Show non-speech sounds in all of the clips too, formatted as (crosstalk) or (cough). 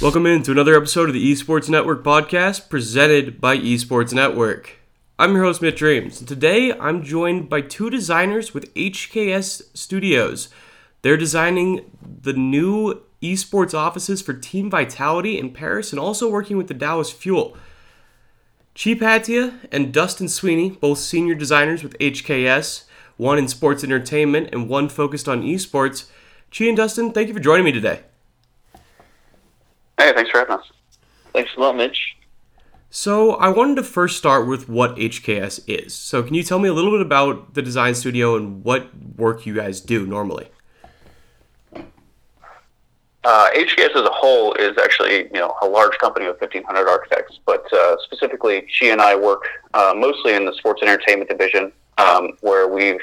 Welcome in to another episode of the Esports Network podcast presented by Esports Network. I'm your host, Mitch Reames, and today I'm joined by two designers with HKS Studios. They're designing the new esports offices for Team Vitality in Paris and also working with the Dallas Fuel. Chi Patia and Dustin Sweeney, both senior designers with HKS, one in sports entertainment and one focused on esports. Chi and Dustin, thank you for joining me today. Hey, thanks for having us. Thanks a lot, Mitch. So, I wanted to first start with what HKS is. So, can you tell me a little bit about the design studio and what work you guys do normally? Uh, HKS as a whole is actually, you know, a large company of 1,500 architects, but uh, specifically, Chi and I work uh, mostly in the sports entertainment division, um, where we've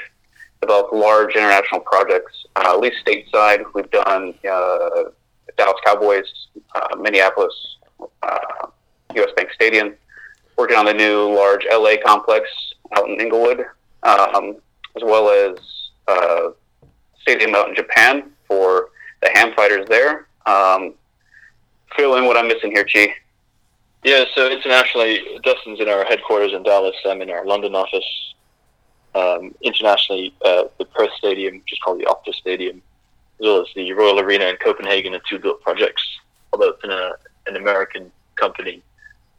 developed large international projects, uh, at least stateside. We've done uh, Dallas Cowboys, uh, Minneapolis, U.S. Bank Stadium, working on the new large LA complex out in Inglewood, um, as well as uh, stadium out in Japan for the Ham Fighters there. Um, fill in what I'm missing here, Chi. Yeah, so internationally, Dustin's in our headquarters in Dallas. I'm in our London office. Um, internationally, uh, the Perth Stadium, which is called the Optus Stadium, as well as the Royal Arena in Copenhagen, are two built projects. Although it's a, an American company,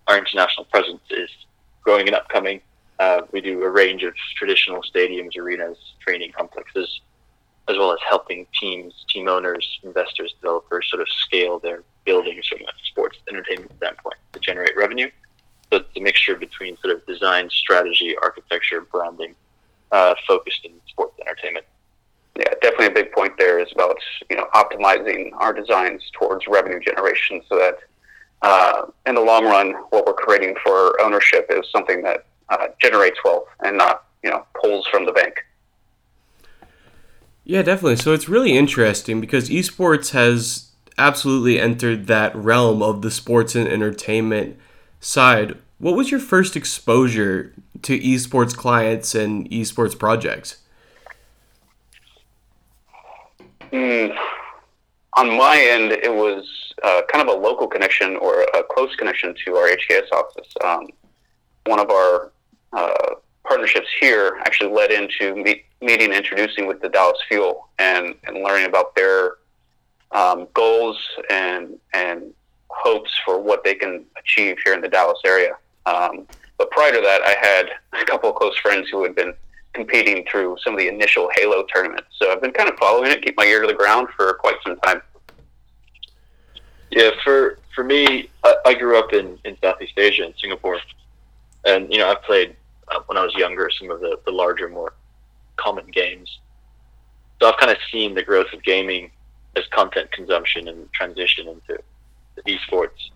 our international presence is growing and upcoming. Uh, we do a range of traditional stadiums, arenas, training complexes, as well as helping teams, team owners, investors, developers sort of scale their buildings from a sports entertainment standpoint to generate revenue. So it's a mixture between sort of design, strategy, architecture, branding, uh, focused in sports entertainment. Yeah, definitely a big point there is about you know optimizing our designs towards revenue generation so that uh, in the long run, what we're creating for ownership is something that uh, generates wealth and not you know pulls from the bank. Yeah, definitely. So it's really interesting because esports has absolutely entered that realm of the sports and entertainment side. What was your first exposure to esports clients and esports projects? Mm, on my end, it was uh, kind of a local connection or a close connection to our HKS office. Um, one of our uh, partnerships here actually led into meet, meeting and introducing with the Dallas Fuel and, and learning about their um, goals and and hopes for what they can achieve here in the Dallas area. Um, but prior to that, I had a couple of close friends who had been competing through some of the initial Halo tournaments. So I've been kind of following it, keep my ear to the ground for quite some time. Yeah, for for me, I, I grew up in, in Southeast Asia, in Singapore, and you know I played uh, when I was younger some of the, the larger, more common games. So I've kind of seen the growth of gaming as content consumption and transition into esports.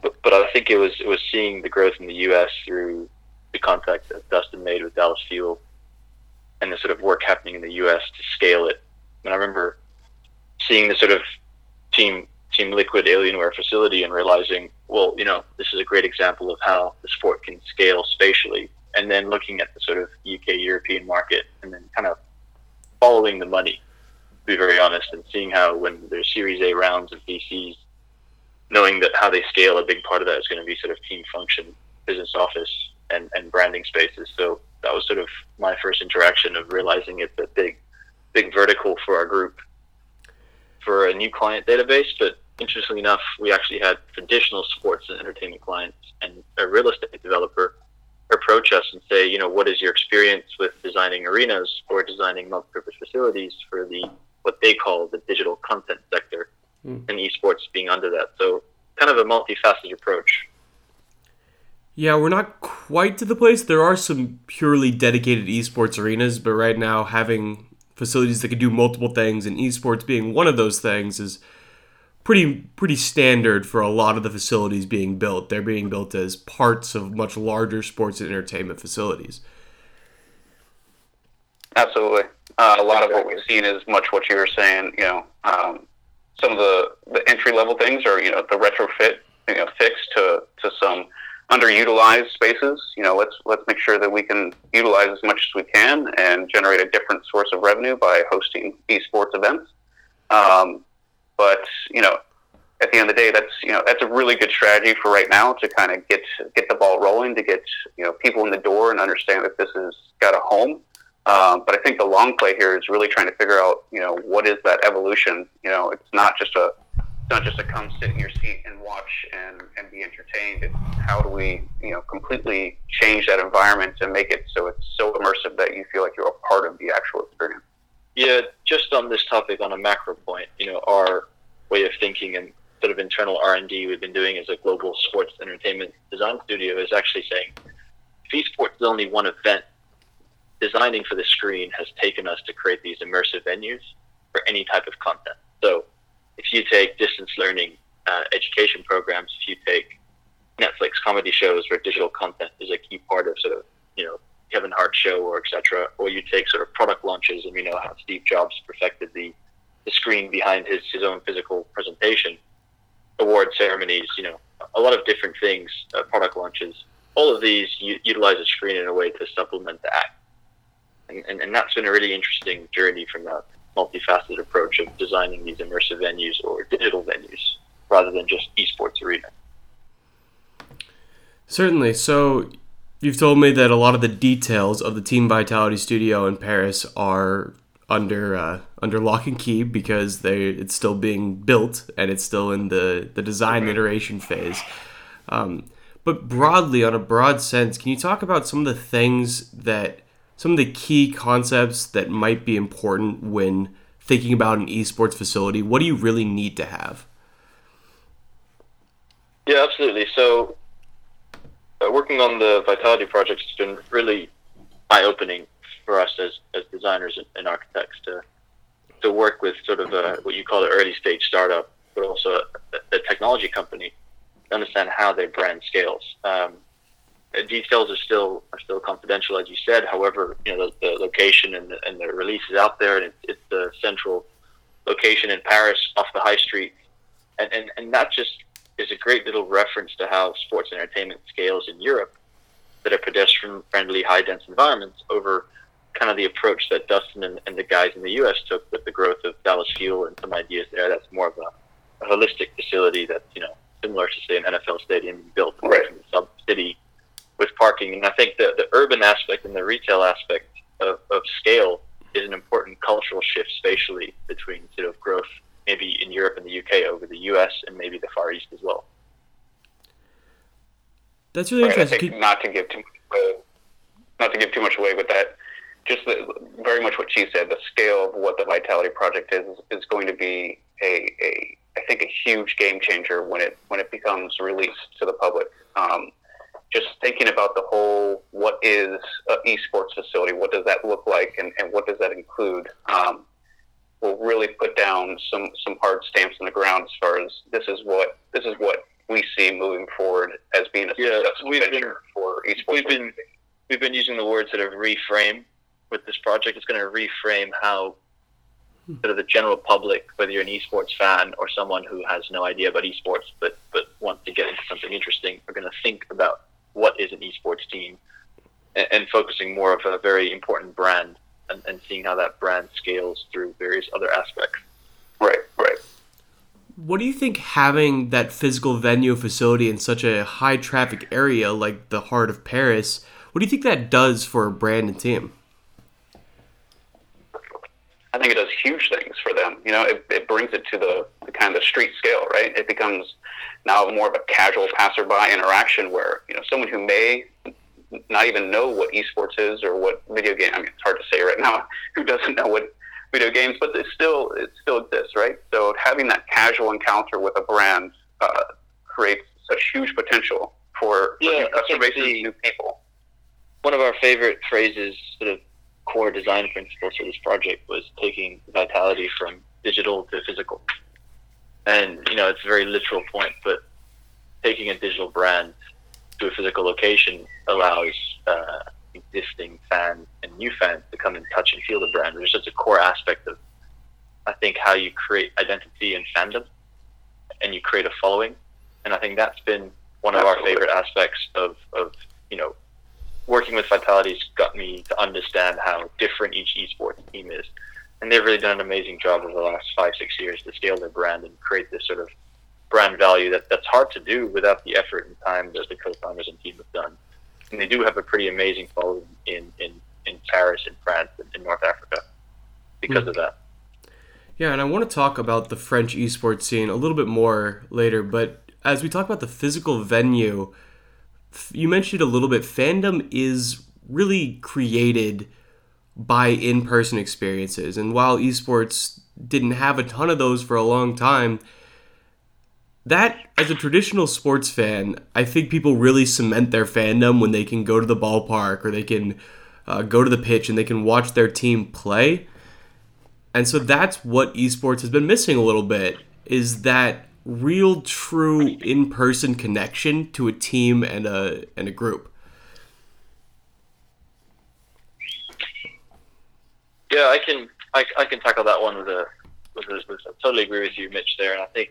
But, but I think it was it was seeing the growth in the U.S. through the that Dustin made with Dallas Fuel and the sort of work happening in the U.S. to scale it. And I remember seeing the sort of team Team Liquid Alienware facility and realizing, well, you know, this is a great example of how the sport can scale spatially. And then looking at the sort of UK European market and then kind of following the money, to be very honest, and seeing how when there's Series A rounds of VCs, knowing that how they scale, a big part of that is going to be sort of team function, business office, and, and branding spaces. So that was sort of my first interaction of realizing it's a big, big vertical for our group for a new client database, but interestingly enough, we actually had traditional sports and entertainment clients and a real estate developer approach us and say, you know, what is your experience with designing arenas or designing multi-purpose facilities for the what they call the digital content sector, mm. and esports being under that. So, kind of a multifaceted approach. Yeah, we're not quite to the place. There are some purely dedicated esports arenas, but right now having facilities that can do multiple things and esports being one of those things is pretty pretty standard for a lot of the facilities being built. They're being built as parts of much larger sports and entertainment facilities. Absolutely. Uh, a lot of what we've seen is much what you were saying. You know, um, some of the, the entry level things are you know the retrofit, you know, fixed to to some underutilized spaces. You know, let's let's make sure that we can utilize as much as we can and generate a different source of revenue by hosting esports events. Um, but you know, at the end of the day, that's you know that's a really good strategy for right now to kind of get get the ball rolling, to get you know people in the door and understand that this has got a home. Um, but I think the long play here is really trying to figure out you know what is that evolution. You know, it's not just a it's not just to come sit in your seat and watch and, and be entertained. It's how do we you know completely change that environment and make it so it's so immersive that you feel like you're a part of the actual experience. Yeah, just on this topic, on a macro point, you know, our way of thinking and sort of internal R&D we've been doing as a global sports entertainment design studio is actually saying if esports is only one event, designing for the screen has taken us to create these immersive venues for any type of content. So if you take distance learning uh, education programs, if you take Netflix comedy shows where digital content is a key part of sort of, you know, Kevin Hart show or etc., or you take sort of product launches and you know how Steve Jobs perfected the, the screen behind his, his own physical presentation award ceremonies, you know, a lot of different things, uh, product launches. All of these u- utilize a screen in a way to supplement the act. And, and, and that's been a really interesting journey from that multifaceted approach of designing these immersive venues or digital venues rather than just esports arena. Certainly. So you've told me that a lot of the details of the Team Vitality studio in Paris are under uh, under lock and key because they it's still being built and it's still in the the design iteration phase. Um, but broadly, on a broad sense, can you talk about some of the things that some of the key concepts that might be important when thinking about an esports facility? What do you really need to have? Yeah, absolutely. So, uh, working on the Vitality project has been really eye opening for us as, as designers and, and architects to to work with sort of a, what you call an early stage startup, but also a, a technology company to understand how their brand scales. Um, Uh, details are still are still confidential, as you said. However, you know the, the location and the, and the release is out there, and it, it's the central location in Paris, off the high street, and, and and that just is a great little reference to how sports entertainment scales in Europe, that are pedestrian friendly, high dense environments over kind of the approach that Dustin and, and, the guys in the U.S. took with the growth of Dallas Fuel and some ideas there. That's more of a, a holistic facility that's you know similar to say an NFL stadium built right. in the sub city with parking. And I think the the urban aspect and the retail aspect of, of scale is an important cultural shift spatially between sort of growth maybe in Europe and the UK over the US and maybe the Far East as well. That's really right, interesting. not to give too much, away, not to give too much away with that just the, very much what Chi said. The scale of what the Vitality Project is is going to be a, a I think a huge game changer when it when it becomes released to the public. Um, just thinking about the whole what is an esports facility, what does that look like, and, and what does that include, um, will really put down some some hard stamps in the ground as far as this is what this is what we see moving forward as being a yeah, successful venture been, for esports. We've been we've been using the words sort of reframe with this project. It's going to reframe how sort of the general public, whether you're an esports fan or someone who has no idea about esports but but wants to get into something interesting, are going to think about what is an esports team and, and focusing more of a very important brand and, and seeing how that brand scales through various other aspects. Right, right. What do you think having that physical venue facility in such a high traffic area like the heart of Paris, what do you think that does for a brand and team? I think it does huge things for them. You know, it, it brings it to the, the kind of the street scale, right? It becomes now more of a casual passerby interaction where, you know, someone who may not even know what esports is or what video game, I mean, it's hard to say right (laughs) now who doesn't know what video games, but it still, it still exists, right? So having that casual encounter with a brand uh, creates such huge potential for, yeah, new customer bases, new people. One of our favorite phrases sort of core design principles for this project was taking vitality from digital to physical. And, you know, it's a very literal point, but taking a digital brand to a physical location allows uh, existing fans and new fans to come and touch and feel the brand. There's such a core aspect of, I think, how you create identity and fandom and you create a following. And I think that's been one of Absolutely. our favorite aspects of, of, you know, working with Vitality's got me to understand how different each esports team is. And they've really done an amazing job over the last five, six years to scale their brand and create this sort of brand value that, that's hard to do without the effort and time that the co-founders and team have done. And they do have a pretty amazing following in, in, in Paris, in France, and in North Africa because mm. of that. Yeah, and I want to talk about the French esports scene a little bit more later, but as we talk about the physical venue, you mentioned a little bit, fandom is really created by in person experiences. And while esports didn't have a ton of those for a long time, that, as a traditional sports fan, I think people really cement their fandom when they can go to the ballpark or they can uh, go to the pitch and they can watch their team play. And so that's what esports has been missing a little bit is that real, true in person connection to a team and a, and a group. Yeah, I can I, I can tackle that one with a with a, with a totally agree with you, Mitch. There, and I think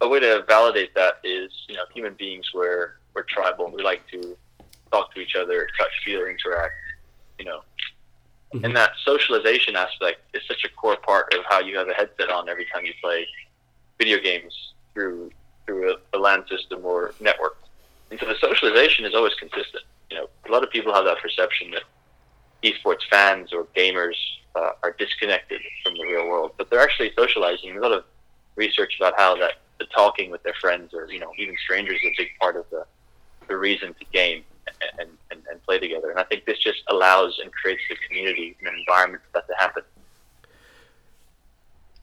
a way to validate that is you know human beings we're we're tribal. We like to talk to each other, touch, feel, interact. You know, mm-hmm. and that socialization aspect is such a core part of how you have a headset on every time you play video games through through a, a LAN system or network. And so the socialization is always consistent. You know, a lot of people have that perception that esports fans or gamers uh, are disconnected from the real world, but they're actually socializing. There's a lot of research about how that the talking with their friends or you know even strangers is a big part of the the reason to game and, and, and play together. And I think this just allows and creates the community and an environment for that to happen.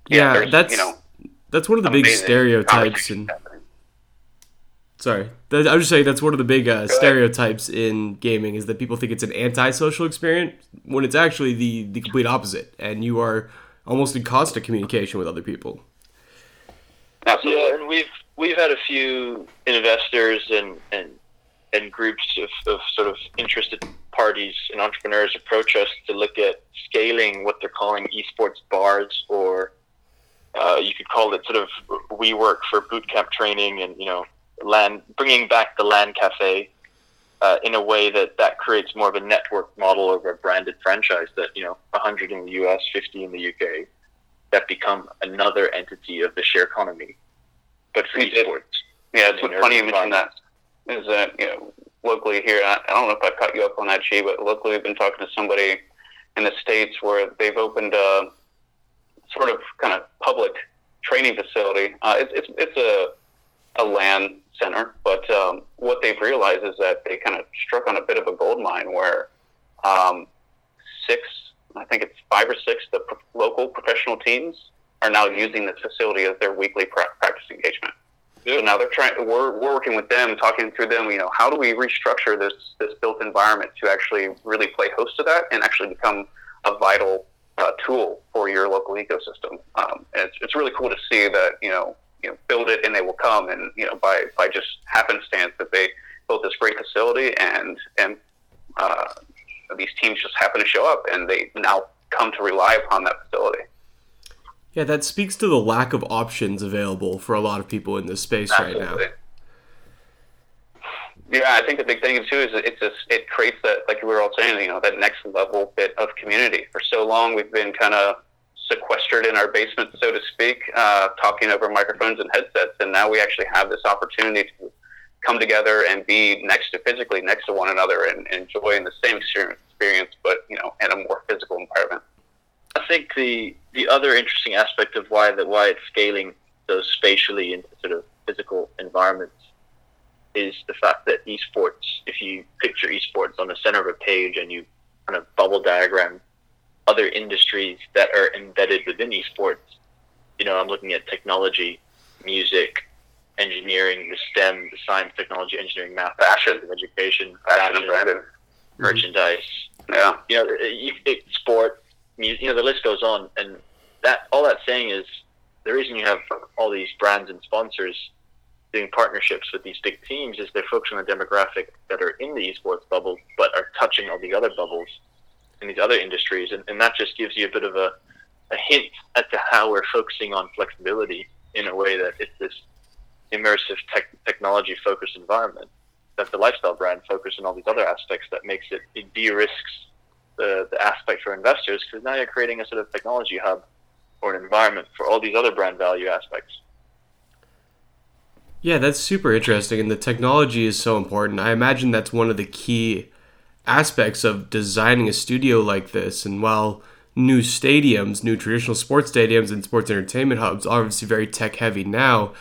Yeah, yeah that's you know that's one of the big stereotypes and. Sorry, I was just saying that's one of the big uh, stereotypes in gaming is that people think it's an anti-social experience when it's actually the the complete opposite, and you are almost in constant communication with other people. Absolutely. Yeah, and we've we've had a few investors and and and groups of, of sort of interested parties and entrepreneurs approach us to look at scaling what they're calling esports bars or uh, you could call it sort of WeWork for boot camp training and you know LAN, bringing back the LAN cafe uh, in a way that that creates more of a network model over a branded franchise that you know 100 in the US, 50 in the UK, that become another entity of the share economy, but for esports. Yeah, it's funny you mention that. Is that you know locally here? I, I don't know if I caught you up on that, Chi, but locally we've been talking to somebody in the states where they've opened a sort of kind of public training facility. Uh, it's, it's it's a a LAN center. But um, what they've realized is that they kind of struck on a bit of a gold mine where um, six, I think it's five or six, the pro- local professional teams are now using this facility as their weekly pra- practice engagement. So now they're trying. We're, we're working with them, talking through them. You know, how do we restructure this this built environment to actually really play host to that and actually become a vital uh, tool for your local ecosystem? Um, it's it's really cool to see that you know you know, build it and they will come. And you know, by by just happenstance that they built this great facility and and uh, these teams just happen to show up and they now come to rely upon that facility. Yeah, that speaks to the lack of options available for a lot of people in this space Absolutely. right now. Yeah, I think the big thing too is it just it creates that, like we were all saying, you know, that next level bit of community. For so long, we've been kind of sequestered in our basement, so to speak, uh, talking over microphones and headsets. And now we actually have this opportunity to come together and be next to physically next to one another and, and enjoying the same experience, but you know, in a more physical environment. I think the the other interesting aspect of why that why it's scaling those spatially into sort of physical environments is the fact that esports, if you picture esports on the center of a page and you kind of bubble diagram other industries that are embedded within esports. You know, I'm looking at technology, music, engineering, the STEM, the science, technology, engineering, math, fashion, education, fashion, fashion mm-hmm. merchandise. Yeah. You know, it, it, sport, music, you know, the list goes on. And that all that's saying is the reason you have all these brands and sponsors doing partnerships with these big teams is they're focusing on the demographic that are in the esports bubble, but are touching all the other bubbles in these other industries, and, and that just gives you a bit of a, a hint as to how we're focusing on flexibility in a way that it's this immersive tech, technology focused environment that the lifestyle brand focus on all these other aspects that makes it, it de-risks the, the aspect for investors because now you're creating a sort of technology hub or an environment for all these other brand value aspects. Yeah, that's super interesting, and the technology is so important. I imagine that's one of the key aspects of designing a studio like this. And while new stadiums, new traditional sports stadiums, and sports entertainment hubs are obviously very tech heavy now,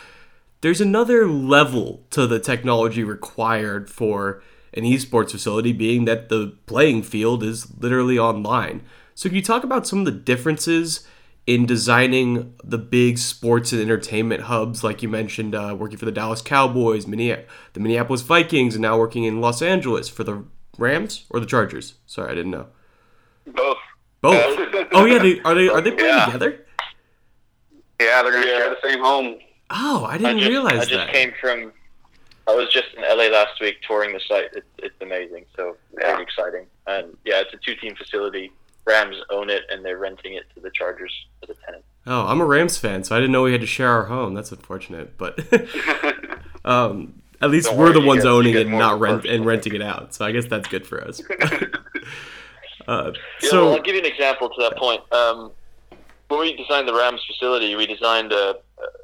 there's another level to the technology required for an esports facility, being that the playing field is literally online. So, can you talk about some of the differences in designing the big sports and entertainment hubs, like you mentioned, uh, working for the Dallas Cowboys, the Minneapolis Vikings, and now working in Los Angeles for the Rams or the Chargers? Sorry, I didn't know. Both. Both. oh yeah, they are they are they playing yeah. together? Yeah, they're gonna yeah. share the same home. Oh, I didn't I just, realize I just that. came from. I was just in LA last week touring the site. It's, it's amazing. So yeah. very exciting. And yeah, it's a two-team facility. Rams own it, and they're renting it to the Chargers as a tenant. Oh, I'm a Rams fan, so I didn't know we had to share our home. That's unfortunate, but (laughs) (laughs) um, at least Don't we're worry, the ones get, owning it and not rent and renting it out. So I guess that's good for us. (laughs) uh, yeah, so well, I'll give you an example to that point. Um, when we designed the Rams facility, we designed a,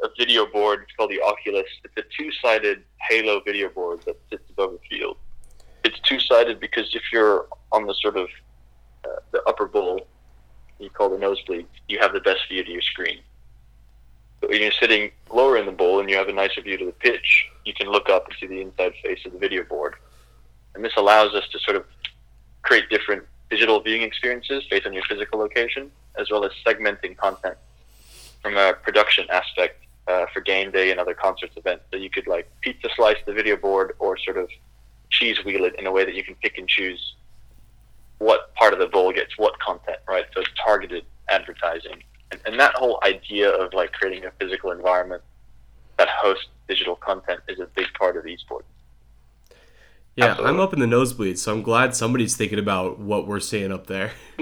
a video board it's called the Oculus. It's a two-sided Halo video board that sits above the field. It's two-sided because if you're on the sort of uh, the upper bowl, you call the nosebleed, you have the best view to your screen. When you're sitting lower in the bowl and you have a nicer view to the pitch, you can look up and see the inside face of the video board. And this allows us to sort of create different digital viewing experiences based on your physical location, as well as segmenting content from a production aspect uh, for game day and other concerts events. So you could like pizza slice the video board or sort of cheese wheel it in a way that you can pick and choose what part of the bowl gets what content, right? So it's targeted advertising. And, and that whole idea of like creating a physical environment that hosts digital content is a big part of esports. Yeah, Absolutely. I'm up in the nosebleeds, so I'm glad somebody's thinking about what we're seeing up there. (laughs)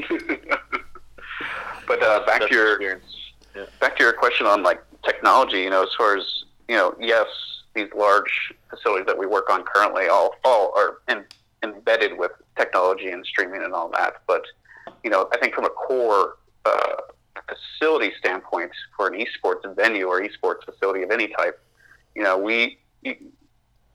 but uh, back to your yeah. back to your question on like technology, you know, as far as you know, yes, these large facilities that we work on currently all all are in, embedded with technology and streaming and all that. But you know, I think from a core uh, facility standpoint for an esports venue or esports facility of any type, you know, we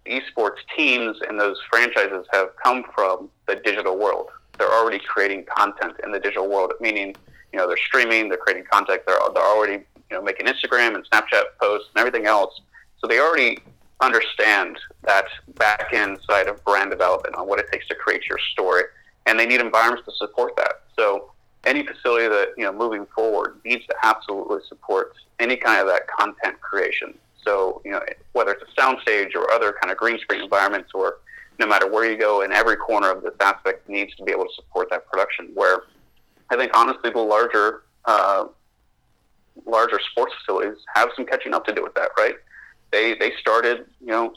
esports teams and those franchises have come from the digital world. They're already creating content in the digital world, meaning you know they're streaming, they're creating content, they're they're already you know making Instagram and Snapchat posts and everything else. So they already understand that back end side of brand development on what it takes to create your story, and they need environments to support that. So any facility that you know moving forward needs to absolutely support any kind of that content creation. So you know whether it's a soundstage or other kind of green screen environments, or no matter where you go, in every corner of this aspect needs to be able to support that production. Where I think honestly the larger uh, larger sports facilities have some catching up to do with that, right? They they started you know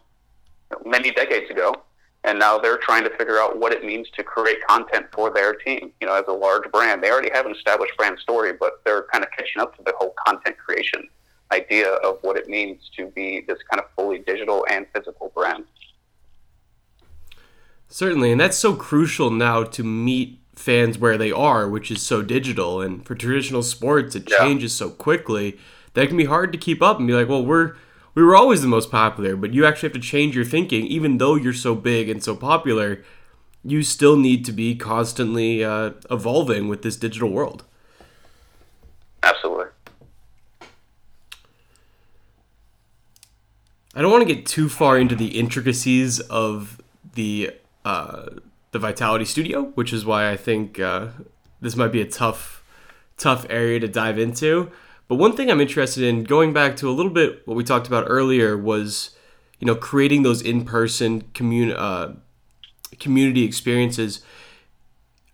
many decades ago and now they're trying to figure out what it means to create content for their team. You know, as a large brand, they already have an established brand story, but they're kind of catching up to the whole content creation idea of what it means to be this kind of fully digital and physical brand. Certainly, and that's so crucial now to meet fans where they are, which is so digital. And for traditional sports, it yeah. changes so quickly that it can be hard to keep up and be like, well, we're we were always the most popular, but you actually have to change your thinking, even though you're so big and so popular. You still need to be constantly uh, evolving with this digital world. Absolutely. I don't want to get too far into the intricacies of the uh, the Vitality Studio, which is why I think uh, this might be a tough tough area to dive into. But one thing I'm interested in, going back to a little bit what we talked about earlier, was you know creating those in-person community uh, community experiences.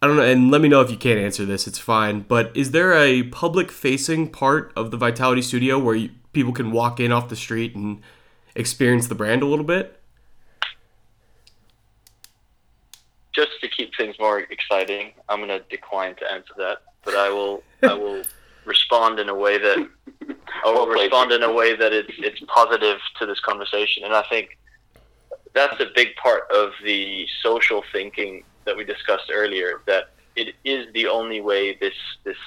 I don't know, and let me know if you can't answer this. It's fine. But is there a public-facing part of the Vitality Studio where you, people can walk in off the street and experience the brand a little bit? Just to keep things more exciting, I'm going to decline to answer that, but I will. I will respond in a way that (laughs) will respond in a way that it's it's positive to this conversation. And I think that's a big part of the social thinking that we discussed earlier. That it is the only way this this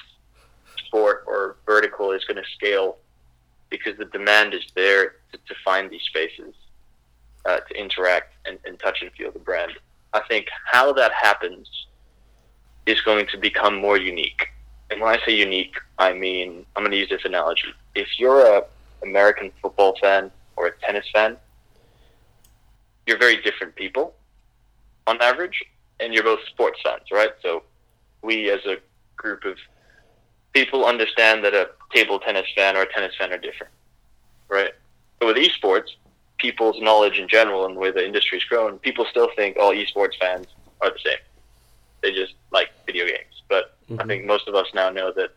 sport or vertical is going to scale because the demand is there to, to find these spaces. uh, to interact and, and touch and feel the brand. I think how that happens is going to become more unique. And when I say unique, I mean I'm going to use this analogy. If you're a American football fan or a tennis fan, you're very different people on average, and you're both sports fans, right? So we as a group of people understand that a table tennis fan or a tennis fan are different, right? But with esports, people's knowledge in general and the way the industry's grown, people still think all esports fans are the same. They just like video games. But mm-hmm. I think most of us now know that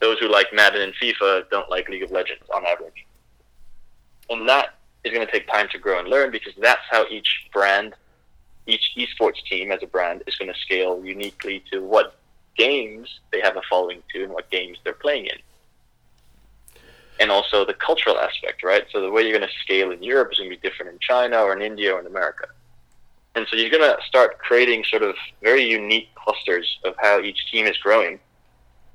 those who like Madden and FIFA don't like League of Legends on average. And that is going to take time to grow and learn because that's how each brand, each esports team as a brand is going to scale uniquely to what games they have a following to and what games they're playing in. And also the cultural aspect, right? So the way you're going to scale in Europe is going to be different in China or in India or in America. And so you're going to start creating sort of very unique clusters of how each team is growing.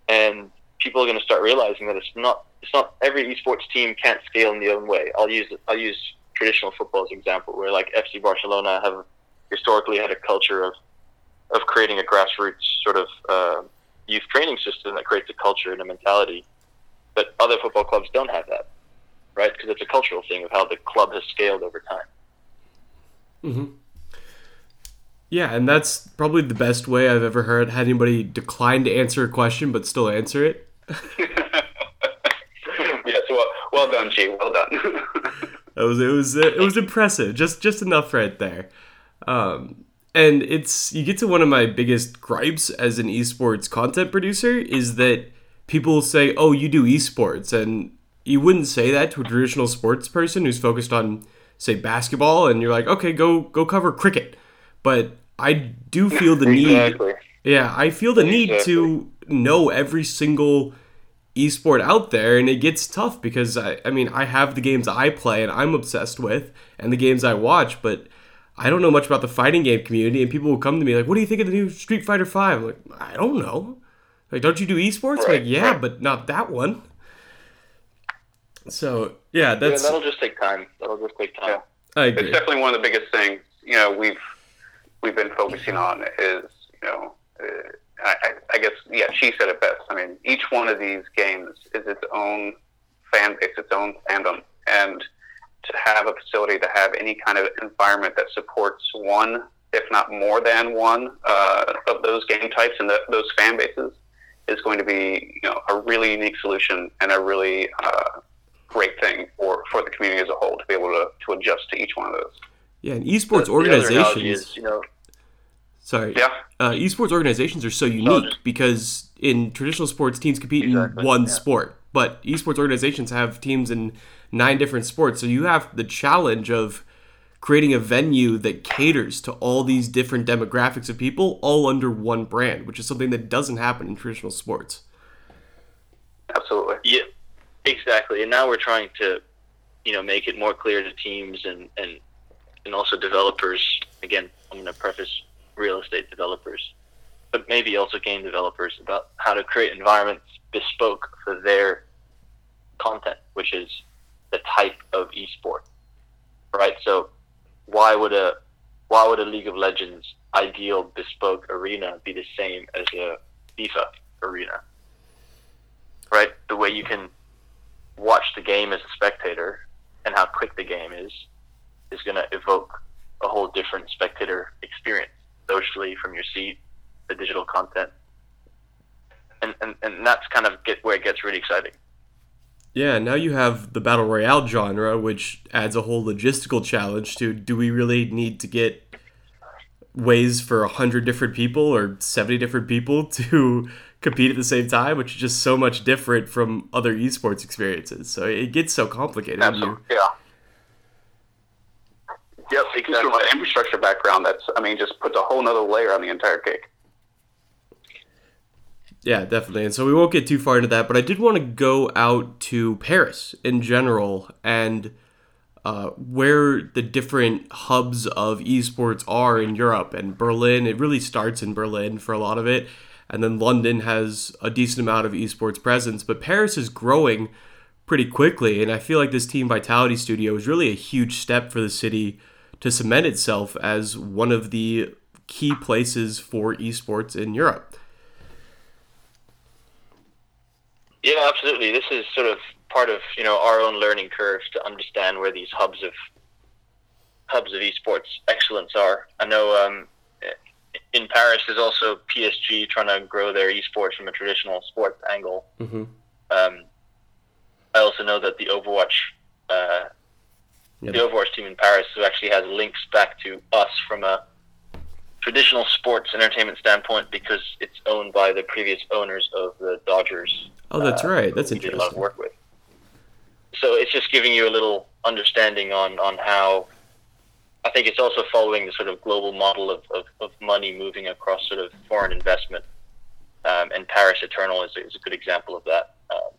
And people are going to start realizing that it's not it's not every esports team can't scale in the own way. I'll use I'll use traditional football as an example, where like FC Barcelona have historically had a culture of of creating a grassroots sort of uh, youth training system that creates a culture and a mentality. But other football clubs don't have that, right? Because it's a cultural thing of how the club has scaled over time. Mm-hmm. Yeah, and that's probably the best way I've ever heard had anybody decline to answer a question but still answer it. (laughs) yes, well, well done, G. Well done. (laughs) that was it was it was impressive. Just just enough right there. Um, and it's you get to one of my biggest gripes as an esports content producer is that people say, "Oh, you do esports," and you wouldn't say that to a traditional sports person who's focused on, say, basketball, and you're like, "Okay, go go cover cricket," but I do feel the exactly. need. Yeah, I feel the exactly. need to know every single esport out there and it gets tough because I, I mean I have the games I play and I'm obsessed with and the games I watch but I don't know much about the fighting game community, and people will come to me like, "What do you think of the new Street Fighter 5? I'm like, I don't know. Like, don't you do esports? Right, like, yeah, right. but not that one. So yeah, that's yeah, that'll just take time. That'll just take time. Yeah. I agree. It's definitely one of the biggest things you know we've we've been focusing on is you know uh, I, I guess yeah Chi said it best. I mean each one of these games is its own fan base, its own fandom, and to have a facility to have any kind of environment that supports one, if not more than one, uh, of those game types and the, those fan bases is going to be you know a really unique solution and a really uh, great thing for, for the community as a whole to be able to, to adjust to each one of those. Yeah, and esports the, organizations, the is, you know, sorry, yeah, uh, esports organizations are so unique no, because in traditional sports, teams compete exactly, in one yeah. sport, but esports organizations have teams in nine different sports. So you have the challenge of creating a venue that caters to all these different demographics of people all under one brand, which is something that doesn't happen in traditional sports. Absolutely. Yeah, exactly. And now we're trying to, you know, make it more clear to teams and and and also developers. Again, I'm going to preface real estate developers, but maybe also game developers about how to create environments bespoke for their content, which is the type of esport, right? So why would a why would a League of Legends ideal bespoke arena be the same as a FIFA arena? Right? The way you can watch the game as a spectator and how quick the game is is going to evoke a whole different spectator experience socially from your seat, the digital content. And, and, and that's kind of get where it gets really exciting. Yeah, now you have the battle royale genre, which adds a whole logistical challenge to do we really need to get ways for 100 different people or 70 different people (laughs) to compete at the same time, which is just so much different from other esports experiences. So it gets so complicated. Absolutely. Yeah. Yep, exactly. From an infrastructure background, that's I mean, just puts a whole nother layer on the entire cake. Yeah, definitely. And so we won't get too far into that, but I did want to go out to Paris in general and uh, where the different hubs of esports are in Europe and Berlin. It really starts in Berlin for a lot of it. And then London has a decent amount of esports presence, but Paris is growing pretty quickly. And I feel like this Team Vitality studio is really a huge step for the city to cement itself as one of the key places for esports in Europe. Yeah, absolutely. This is sort of part of you know our own learning curve to understand where these hubs of hubs of esports excellence are. I know um, in Paris there's also PSG trying to grow their esports from a traditional sports angle. Mm-hmm. Um, I also know that the Overwatch uh, the Overwatch team in Paris who actually has links back to us from a traditional sports entertainment standpoint because it's owned by the previous owners of the Dodgers. Oh, that's uh, right. That's interesting. Did a lot of work with. So it's just giving you a little understanding on on how. I think it's also following the sort of global model of, of, of money moving across sort of foreign investment, um, and Paris Eternal is, is a good example of that. Um,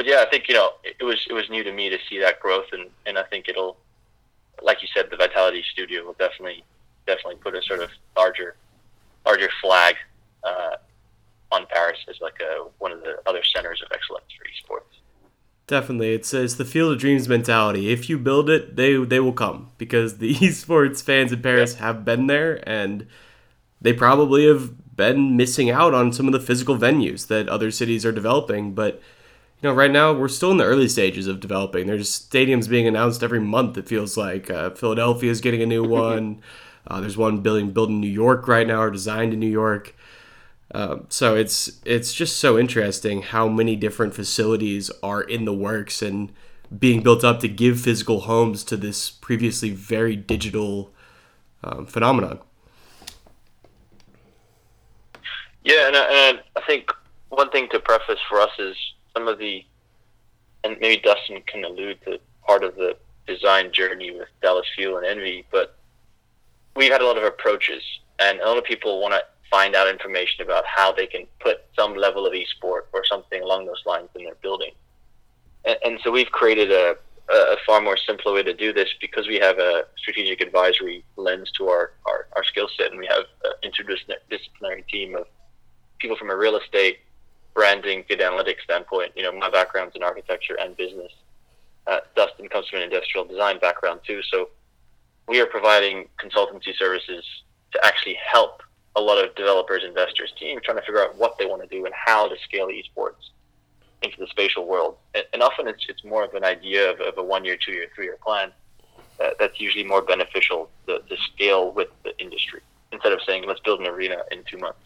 but yeah, I think you know it, it was it was new to me to see that growth, and, and I think it'll, like you said, the Vitality Studio will definitely definitely put a sort of larger larger flag uh, on Paris as like a, one of the other centers of excellence for esports. Definitely, it's it's the field of dreams mentality. If you build it, they they will come because the (laughs) esports fans in Paris yeah. have been there, and they probably have been missing out on some of the physical venues that other cities are developing. But you know, right now we're still in the early stages of developing. There's stadiums being announced every month. It feels like uh, Philadelphia is getting a new one. Uh, there's one building built in New York right now, or designed in New York. Um, so it's it's just so interesting how many different facilities are in the works and being built up to give physical homes to this previously very digital um, phenomenon. Yeah, and, and I think one thing to preface for us is some of the, and maybe Dustin can allude to part of the design journey with Dallas Fuel and Envy, but we've had a lot of approaches, and a lot of people want to find out information about how they can put some level of esport or something along those lines in their building. And, and so we've created a, a far more simpler way to do this because we have a strategic advisory lens to our, our, our skill set, and we have an interdisciplinary team of people from a real estate, branding, data analytics standpoint. You know, my background's in architecture and business. Uh, Dustin comes from an industrial design background too, so we are providing consultancy services to actually help a lot of developers, investors, teams trying to figure out what they want to do and how to scale esports into the spatial world. And, and often it's, it's more of an idea of, of a one year, two year, three year plan uh, that's usually more beneficial to, to scale with the industry instead of saying, let's build an arena in two months.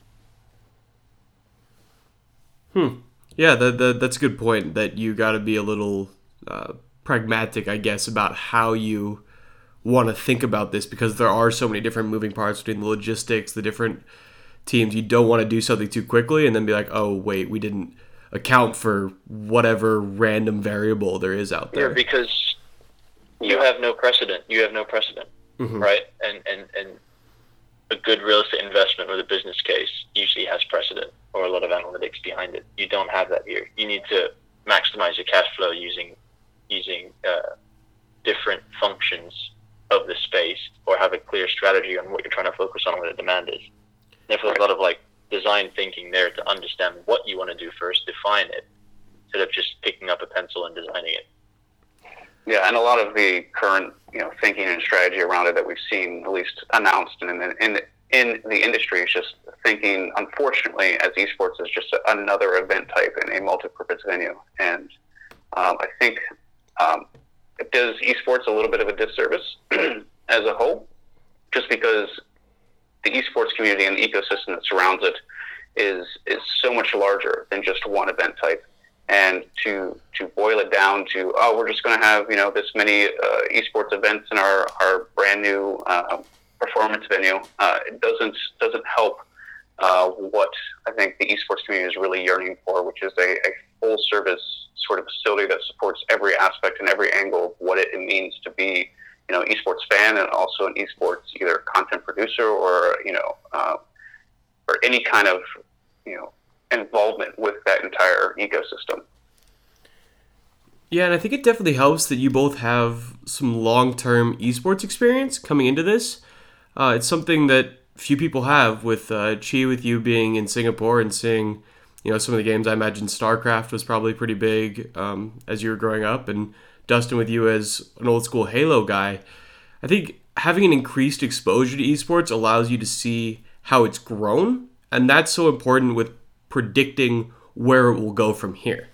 Hmm. Yeah, that, that, that's a good point that you got to be a little uh, pragmatic, I guess, about how you want to think about this because there are so many different moving parts between the logistics, the different teams. You don't want to do something too quickly and then be like, oh, wait, we didn't account for whatever random variable there is out there. Yeah, because you have no precedent. You have no precedent, mm-hmm. right? And, and, and a good real estate investment with a business case usually has precedent or a lot of analytics behind it. You don't have that here. You need to maximize your cash flow using using uh, different functions of the space or have a clear strategy on what you're trying to focus on where the demand is. Therefore, there's a lot of like design thinking there to understand what you want to do first, define it, instead of just picking up a pencil and designing it. Yeah, and a lot of the current you know thinking and strategy around it that we've seen at least announced in the, in the, in the industry is just thinking, unfortunately, as esports is just another event type in a multi-purpose venue, and um, I think um, it does esports a little bit of a disservice (clears throat) as a whole, just because the esports community and the ecosystem that surrounds it is is so much larger than just one event type. And to to boil it down to oh we're just going to have you know this many uh, esports events in our our brand new uh, performance venue, uh, it doesn't doesn't help uh, what I think the esports community is really yearning for, which is a, a full service sort of facility that supports every aspect and every angle of what it means to be, you know, esports fan and also an esports either content producer or you know, uh, or any kind of you know involvement with that entire ecosystem. Yeah, and I think it definitely helps that you both have some long-term esports experience coming into this. Uh, it's something that few people have. With uh, Chi, with you being in Singapore and seeing you know, some of the games I imagine StarCraft was probably pretty big um, as you were growing up, and Dustin with you as an old school Halo guy. I think having an increased exposure to esports allows you to see how it's grown, and that's so important with predicting where it will go from here.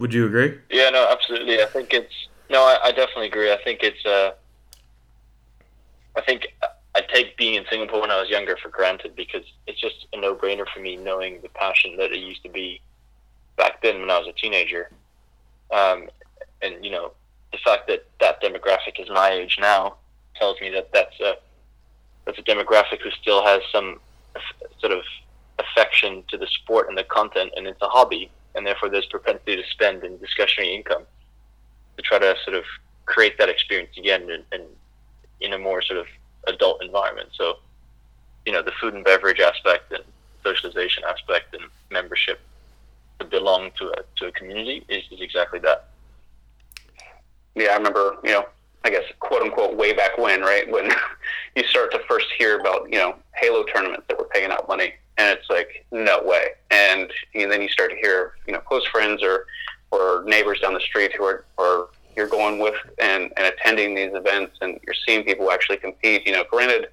Would you agree? Yeah, no, absolutely. I think it's no, I, I definitely agree. I think it's uh, I think I take being in Singapore when I was younger for granted because it's just a no-brainer for me knowing the passion that it used to be back then when I was a teenager, um, and you know the fact that that demographic is my age now tells me that that's a that's a demographic who still has some sort of affection to the sport and the content, and it's a hobby and therefore there's propensity to spend and discretionary income to try to sort of create that experience again and in, in, in a more sort of adult environment. So, you know, the food and beverage aspect and socialization aspect and membership to belong to a to a community is, is exactly that. Yeah, I remember, you know, I guess quote unquote way back when, right? When (laughs) you start to first hear about, you know, Halo tournaments that were paying out money and it's like no way. And, and then you start to hear you know close friends or or neighbors down the street who are or you're going with and, and attending these events and you're seeing people actually compete. You know, granted,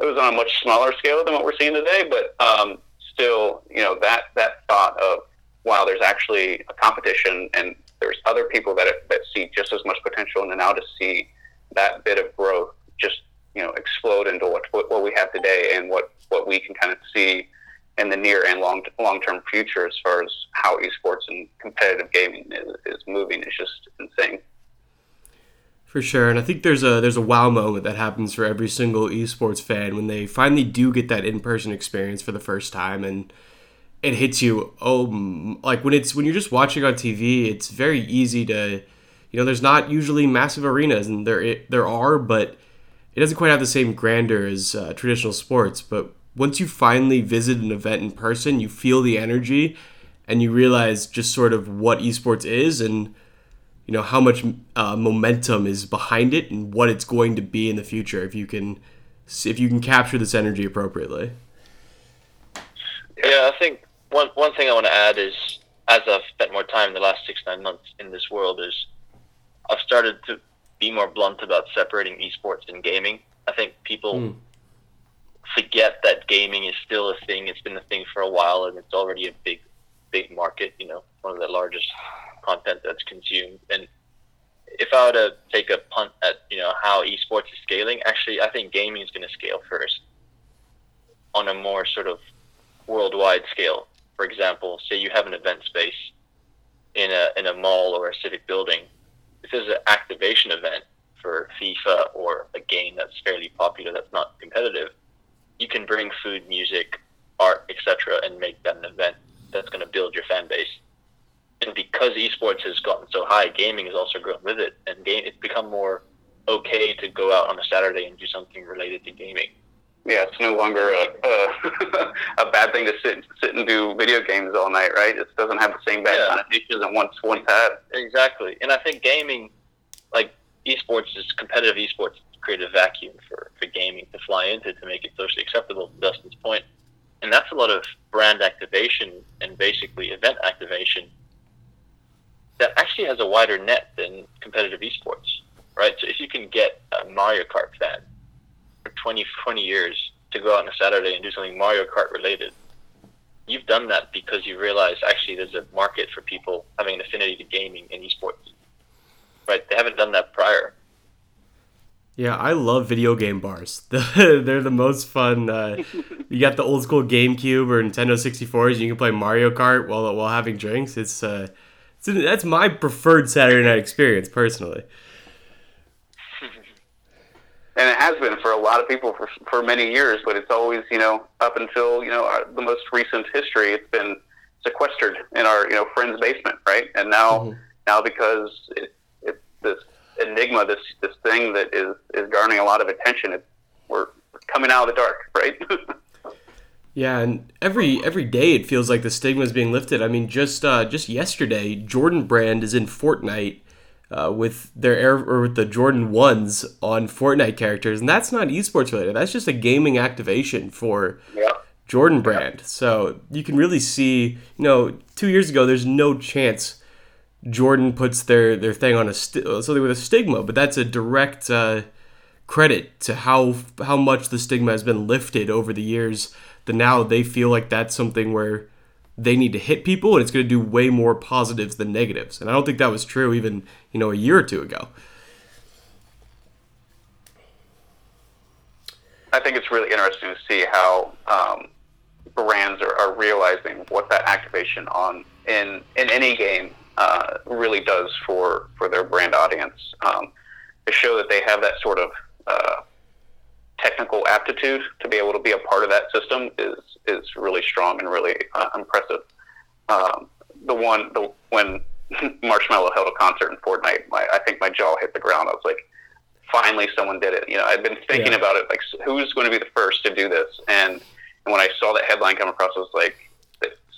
it was on a much smaller scale than what we're seeing today, but um, still, you know that that thought of wow, there's actually a competition and there's other people that that see just as much potential, and now to see that bit of growth just you know explode into what what we have today and what what we can kind of see in the near and long long term future as far as how esports and competitive gaming is, is moving is just insane. For sure, and I think there's a there's a wow moment that happens for every single esports fan when they finally do get that in person experience for the first time, and it hits you. Oh, like when it's when you're just watching on TV, it's very easy to, you know, there's not usually massive arenas, and there there are, but it doesn't quite have the same grandeur as uh, traditional sports. But once you finally visit an event in person, you feel the energy and you realize just sort of what esports is and you know how much uh, momentum is behind it and what it's going to be in the future if you can if you can capture this energy appropriately. Yeah, I think one one thing I want to add is as I've spent more time in the last six nine months in this world is I've started to be more blunt about separating esports and gaming. I think people mm forget that gaming is still a thing. It's been a thing for a while, and it's already a big, big market. You know, one of the largest content that's consumed. And if I were to take a punt at you know how esports is scaling, actually, I think gaming is going to scale first on a more sort of worldwide scale. For example, say you have an event space in a in a mall or a civic building. If there's an activation event for FIFA or a game that's fairly popular that's not competitive, you can bring food, music, art, etc., and make that an event that's going to build your fan base. And because esports has gotten so high, gaming has also grown with it, and game it's become more okay to go out on a Saturday and do something related to gaming. Yeah, it's no longer a, a, (laughs) a bad thing to sit sit and do video games all night, right? It doesn't have the same bad yeah. connotations that once once had. Exactly, and I think gaming, like esports, is competitive esports create a vacuum for, for gaming to fly into to make it socially acceptable to Dustin's. And that's a lot of brand activation and basically event activation that actually has a wider net than competitive esports, right? So if you can get a Mario Kart fan for 20, 20 years to go out on a Saturday and do something Mario Kart related, you've done that because you realize actually there's a market for people having an affinity to gaming and esports, right? They haven't done that prior. Yeah, I love video game bars. (laughs) They're the most fun. Uh, you got the old school GameCube or Nintendo 64s. You can play Mario Kart while while having drinks. It's uh, it's, that's my preferred Saturday night experience personally. And it has been for a lot of people for for many years, but it's always you know up until you know our, the most recent history, it's been sequestered in our you know friend's basement, right? And now mm-hmm. now because it, it this enigma, this this thing that is is garnering a lot of attention. It, we're coming out of the dark, right? (laughs) yeah, and every every day it feels like the stigma is being lifted. I mean, just uh, just yesterday, Jordan Brand is in Fortnite. Uh, with their air or with the Jordan ones on Fortnite characters, and that's not esports related. That's just a gaming activation for yeah. Jordan Brand. Yeah. So you can really see, you know, two years ago, there's no chance Jordan puts their their thing on a st- something with a stigma, but that's a direct uh, credit to how how much the stigma has been lifted over the years. That now they feel like that's something where they need to hit people, and it's going to do way more positives than negatives. And I don't think that was true even you know a year or two ago. I think it's really interesting to see how um, brands are, are, realizing what that activation on in in any game uh, really does for for their brand audience. Um, to show that they have that sort of uh, technical aptitude to be able to be a part of that system is is really strong and really uh, impressive. Um, the one the when (laughs) Marshmello held a concert in Fortnite, my, I think my jaw hit the ground. I was like, finally someone did it. You know, I'd been thinking yeah. about it, like who's going to be the first to do this, and, and when I saw that headline come across, I was like,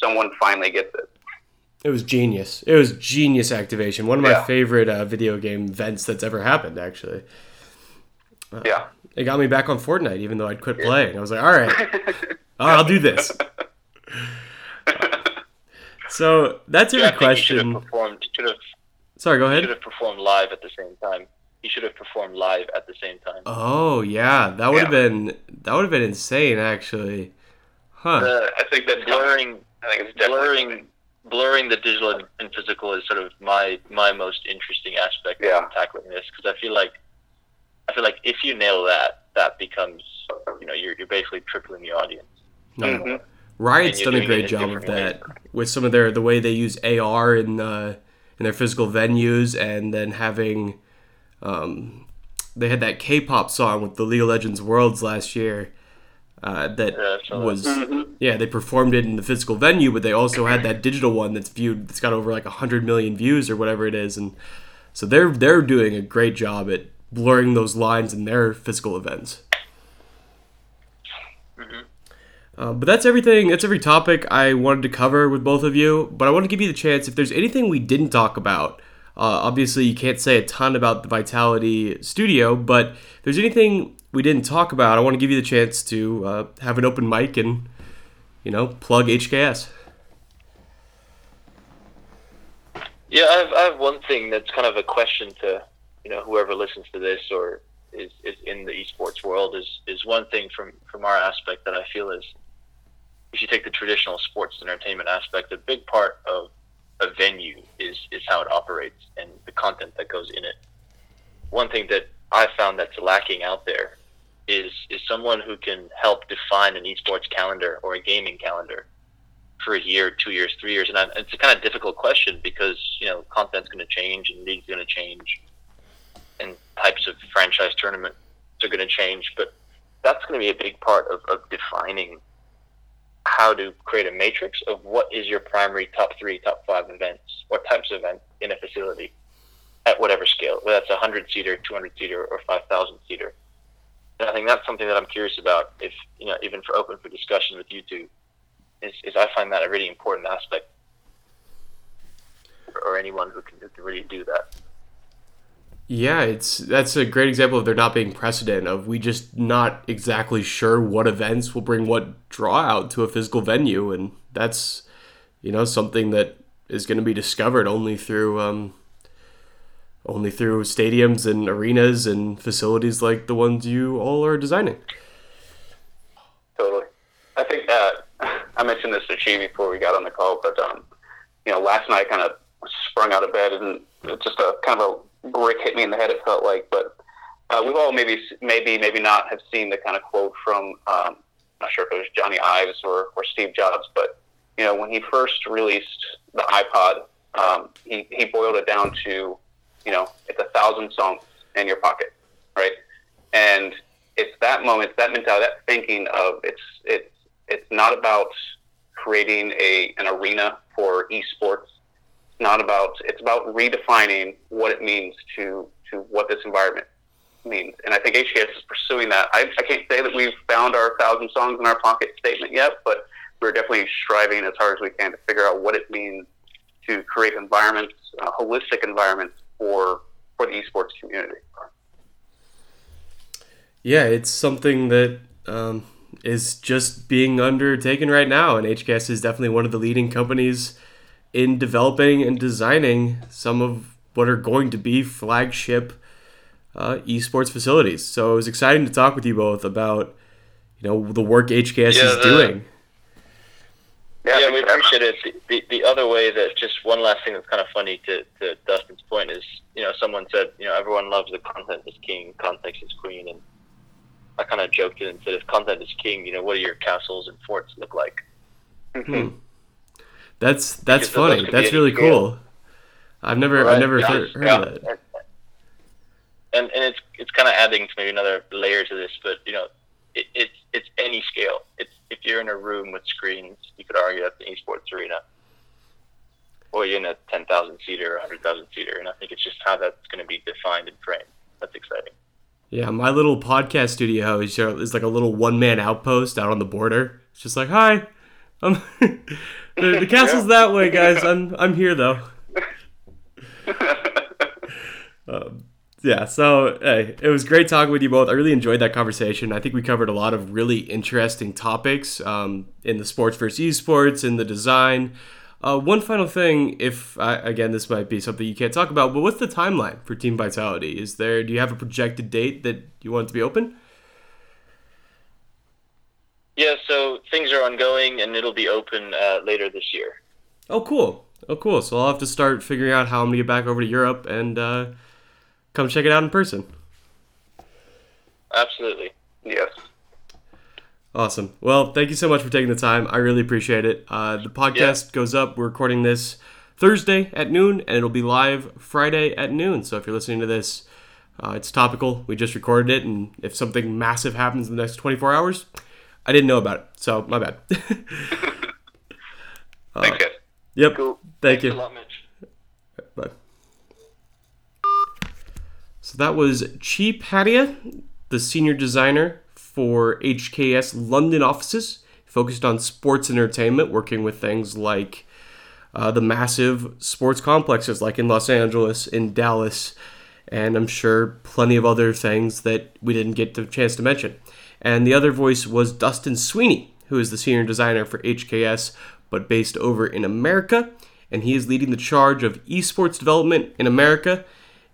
someone finally gets it. It was genius. It was genius activation. One of my favorite uh, video game events that's ever happened, actually. Uh, yeah. It got me back on Fortnite, even though I'd quit yeah. playing. I was like, all right, (laughs) all right I'll do this. (laughs) so that's every yeah, question. Should have performed, should have, Sorry, go ahead. Should have performed live at the same time he should have performed live at the same time. Oh yeah, that would yeah. have been that would have been insane actually. Huh. The, I think that blurring, I think it's blurring, blurring the digital and physical is sort of my my most interesting aspect yeah. of tackling this because I feel like I feel like if you nail that, that becomes you know you're you're basically tripling the audience. No. Mm-hmm. Riot's done a great job of that ways. with some of their the way they use AR in uh, in their physical venues and then having um, they had that K-pop song with the League of Legends Worlds last year. Uh, that yeah, was mm-hmm. yeah they performed it in the physical venue, but they also had that digital one that's viewed that's got over like hundred million views or whatever it is, and so they're they're doing a great job at blurring those lines in their physical events. Mm-hmm. Uh, but that's everything. That's every topic I wanted to cover with both of you. But I want to give you the chance if there's anything we didn't talk about uh, obviously, you can't say a ton about the Vitality Studio, but if there's anything we didn't talk about, I want to give you the chance to uh, have an open mic and, you know, plug HKS. Yeah, I have, I have one thing that's kind of a question to, you know, whoever listens to this or is, is in the esports world is, is one thing from, from our aspect that I feel is if you take the traditional sports entertainment aspect, a big part of a venue is is how it operates and the content that goes in it. One thing that I found that's lacking out there is is someone who can help define an esports calendar or a gaming calendar for a year, two years, three years, and I, it's a kind of difficult question because you know content's going to change and league's going to change, and types of franchise tournaments are going to change. But that's going to be a big part of, of defining how to create a matrix of what is your primary top three, top five events, what types of events in a facility at whatever scale, whether that's a 100 seater, 200 seater, or 5,000 seater. And I think that's something that I'm curious about, if, you know, even for open for discussion with you two, is, is I find that a really important aspect or anyone who can, who can really do that. Yeah, it's that's a great example of there not being precedent of we just not exactly sure what events will bring what draw out to a physical venue, and that's you know something that is going to be discovered only through um, only through stadiums and arenas and facilities like the ones you all are designing. Totally, I think uh, I mentioned this to Chi before we got on the call, but um, you know, last night kind of sprung out of bed and just a kind of a brick hit me in the head. It felt like, but uh, we've all maybe maybe maybe not have seen the kind of quote from um, I'm not sure if it was Johnny Ives or, or Steve Jobs, but you know when he first released the iPod, um, he he boiled it down to you know it's a thousand songs in your pocket, right? And it's that moment, that mentality, that thinking of it's it's it's not about creating a an arena for esports not about it's about redefining what it means to to what this environment means. And I think HKS is pursuing that. I, I can't say that we've found our thousand songs in our pocket statement yet, but we're definitely striving as hard as we can to figure out what it means to create environments, uh, holistic environments for for the esports community. Yeah, it's something that um, is just being undertaken right now, and HKS is definitely one of the leading companies in developing and designing some of what are going to be flagship uh, esports facilities. So it was exciting to talk with you both about you know the work HKS Yeah, is the- doing. Yeah, Yeah, we appreciate it. The, the, the other way that just one last thing that's kind of funny to, to Dustin's point is, you know, someone said, you know, everyone loves the content is king, context is queen, and I kind of joked it and said, if content is king, you know, what do your castles and forts look like? Hmm. That's that's funny. That's really scale. cool. I've never I've never yeah, heard, heard yeah. of that. And and it's it's kind of adding to maybe another layer to this, but you know, it, it's it's any scale. It's if you're in a room with screens, you could argue that's an esports arena, or you're in a ten thousand seater or hundred thousand seater, and I think it's just how that's going to be defined and framed. That's exciting. Yeah, my little podcast studio is, is like a little one man outpost out on the border. It's just like, hi, I'm (laughs) the, the castle's that way, guys. I'm I'm here though. (laughs) Um, yeah, so hey, it was great talking with you both. I really enjoyed that conversation. I think we covered a lot of really interesting topics um, in the sports versus esports, in the design. Uh, one final thing, if uh, again this might be something you can't talk about, but what's the timeline for Team Vitality? Is there? Do you have a projected date that you want it to be open? Yeah, so things are ongoing, and it'll be open uh, later this year. Oh, cool. Oh, cool. So I'll have to start figuring out how I'm gonna get back over to Europe and uh, come check it out in person. Absolutely. yes. Awesome. Well, thank you so much for taking the time. I really appreciate it. Uh, the podcast goes up. We're recording this Thursday at noon, and it'll be live Friday at noon. So if you're listening to this, uh, it's topical. We just recorded it, and if something massive happens in the next 24 hours, I didn't know about it. So my bad. (laughs) (laughs) Thanks, guys. yep. Cool. Thank Thanks you. a lot, Mitch. Bye. So that was Chi Patia, the senior designer for HKS London offices, focused on sports and entertainment, working with things like uh, the massive sports complexes like in Los Angeles, in Dallas, and I'm sure plenty of other things that we didn't get the chance to mention. And the other voice was Dustin Sweeney, who is the senior designer for HKS, but based over in America, and he is leading the charge of esports development in America.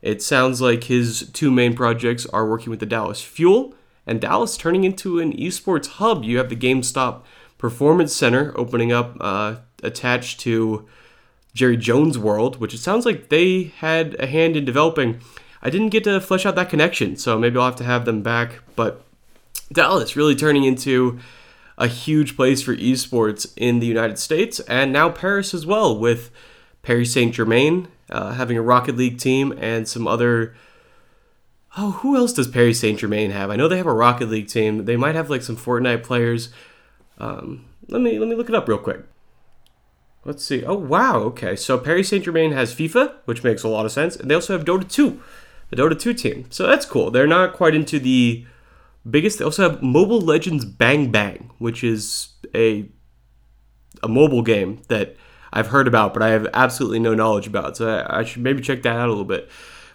It sounds like his two main projects are working with the Dallas Fuel and Dallas turning into an esports hub. You have the GameStop Performance Center opening up uh, attached to Jerry Jones World, which it sounds like they had a hand in developing. I didn't get to flesh out that connection, so maybe I'll have to have them back. But Dallas really turning into a huge place for esports in the United States and now Paris as well, with Paris Saint Germain uh, having a Rocket League team and some other. Oh, who else does Paris Saint Germain have? I know they have a Rocket League team. They might have like some Fortnite players. Um, let me let me look it up real quick. Let's see. Oh wow, okay. So Paris Saint Germain has FIFA, which makes a lot of sense, and they also have Dota 2, the Dota 2 team. So that's cool. They're not quite into the biggest. They also have Mobile Legends Bang Bang, which is a a mobile game that I've heard about, but I have absolutely no knowledge about. So I, I should maybe check that out a little bit.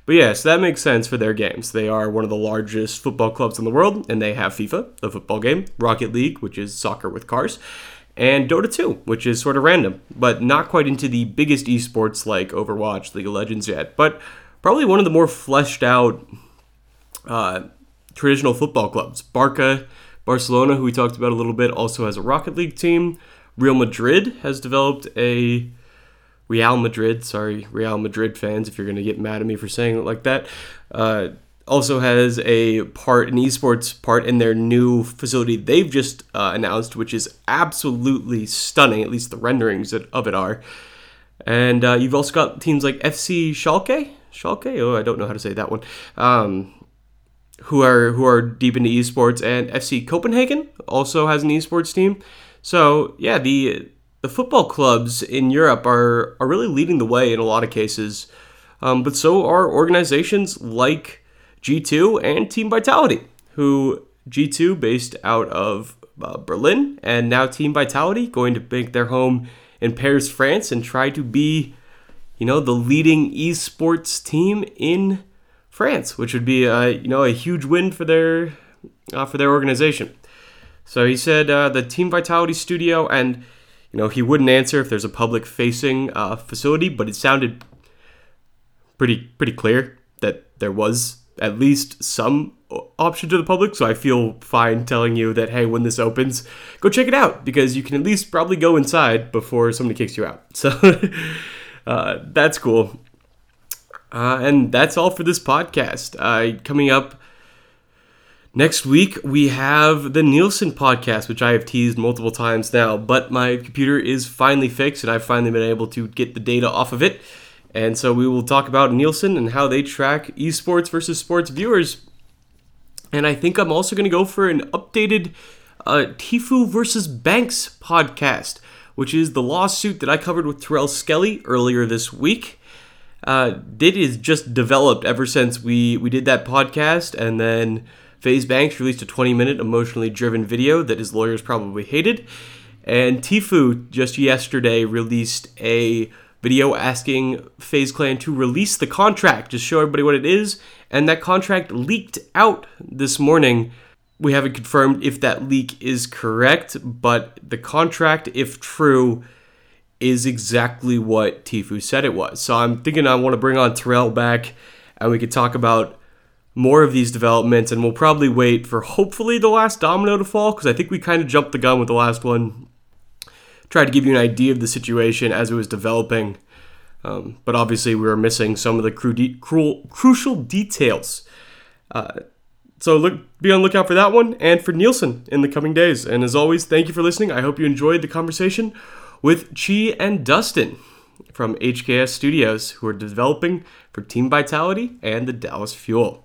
But yeah, so that makes sense for their games. They are one of the largest football clubs in the world, and they have FIFA, the football game, Rocket League, which is soccer with cars, and Dota 2, which is sort of random, but not quite into the biggest esports like Overwatch, League of Legends yet, but probably one of the more fleshed out uh, traditional football clubs. Barca, Barcelona, who we talked about a little bit, also has a Rocket League team. Real Madrid has developed a Real Madrid, sorry, Real Madrid fans, if you're going to get mad at me for saying it like that, uh, also has a part, an esports part in their new facility they've just uh, announced, which is absolutely stunning. At least the renderings of it are. And uh, you've also got teams like FC Schalke, Schalke. Oh, I don't know how to say that one. Um, who are who are deep into esports, and FC Copenhagen also has an esports team. So yeah, the the football clubs in Europe are are really leading the way in a lot of cases, um, but so are organizations like G2 and Team Vitality, who G2 based out of uh, Berlin, and now Team Vitality going to make their home in Paris, France, and try to be, you know, the leading esports team in France, which would be, uh, you know, a huge win for their uh, for their organization. So he said uh, the Team Vitality studio, and you You know, he wouldn't answer if there's a public facing uh, facility, but it sounded pretty pretty clear that there was at least some option to the public. So I feel fine telling you that hey, when this opens, go check it out because you can at least probably go inside before somebody kicks you out. (laughs) So uh, that's cool. Uh, and that's all for this podcast. Uh, coming up next week, we have the Nielsen podcast, which I have teased multiple times now. But my computer is finally fixed, and I've finally been able to get the data off of it. And so we will talk about Nielsen and how they track esports versus sports viewers. And I think I'm also going to go for an updated uh, Tfue versus Banks podcast, which is the lawsuit that I covered with Terrell Skelly earlier this week. Uh, it is just developed ever since we, we did that podcast, and then FaZe Banks released a 20 minute emotionally driven video that his lawyers probably hated. And Tfue just yesterday released a video asking FaZe Clan to release the contract, just show everybody what it is, and that contract leaked out this morning. We haven't confirmed if that leak is correct, but the contract, if true, is exactly what Tfue said it was. So I'm thinking I want to bring on Terrell back and we could talk about more of these developments and we'll probably wait for hopefully the last domino to fall because I think we kind of jumped the gun with the last one tried to give you an idea of the situation as it was developing. Um, but obviously, we were missing some of the cru- de- crucial details. Uh, so look, be on the lookout for that one and for Nielsen in the coming days. And as always, thank you for listening. I hope you enjoyed the conversation with Chi and Dustin from HKS Studios, who are developing for Team Vitality and the Dallas Fuel.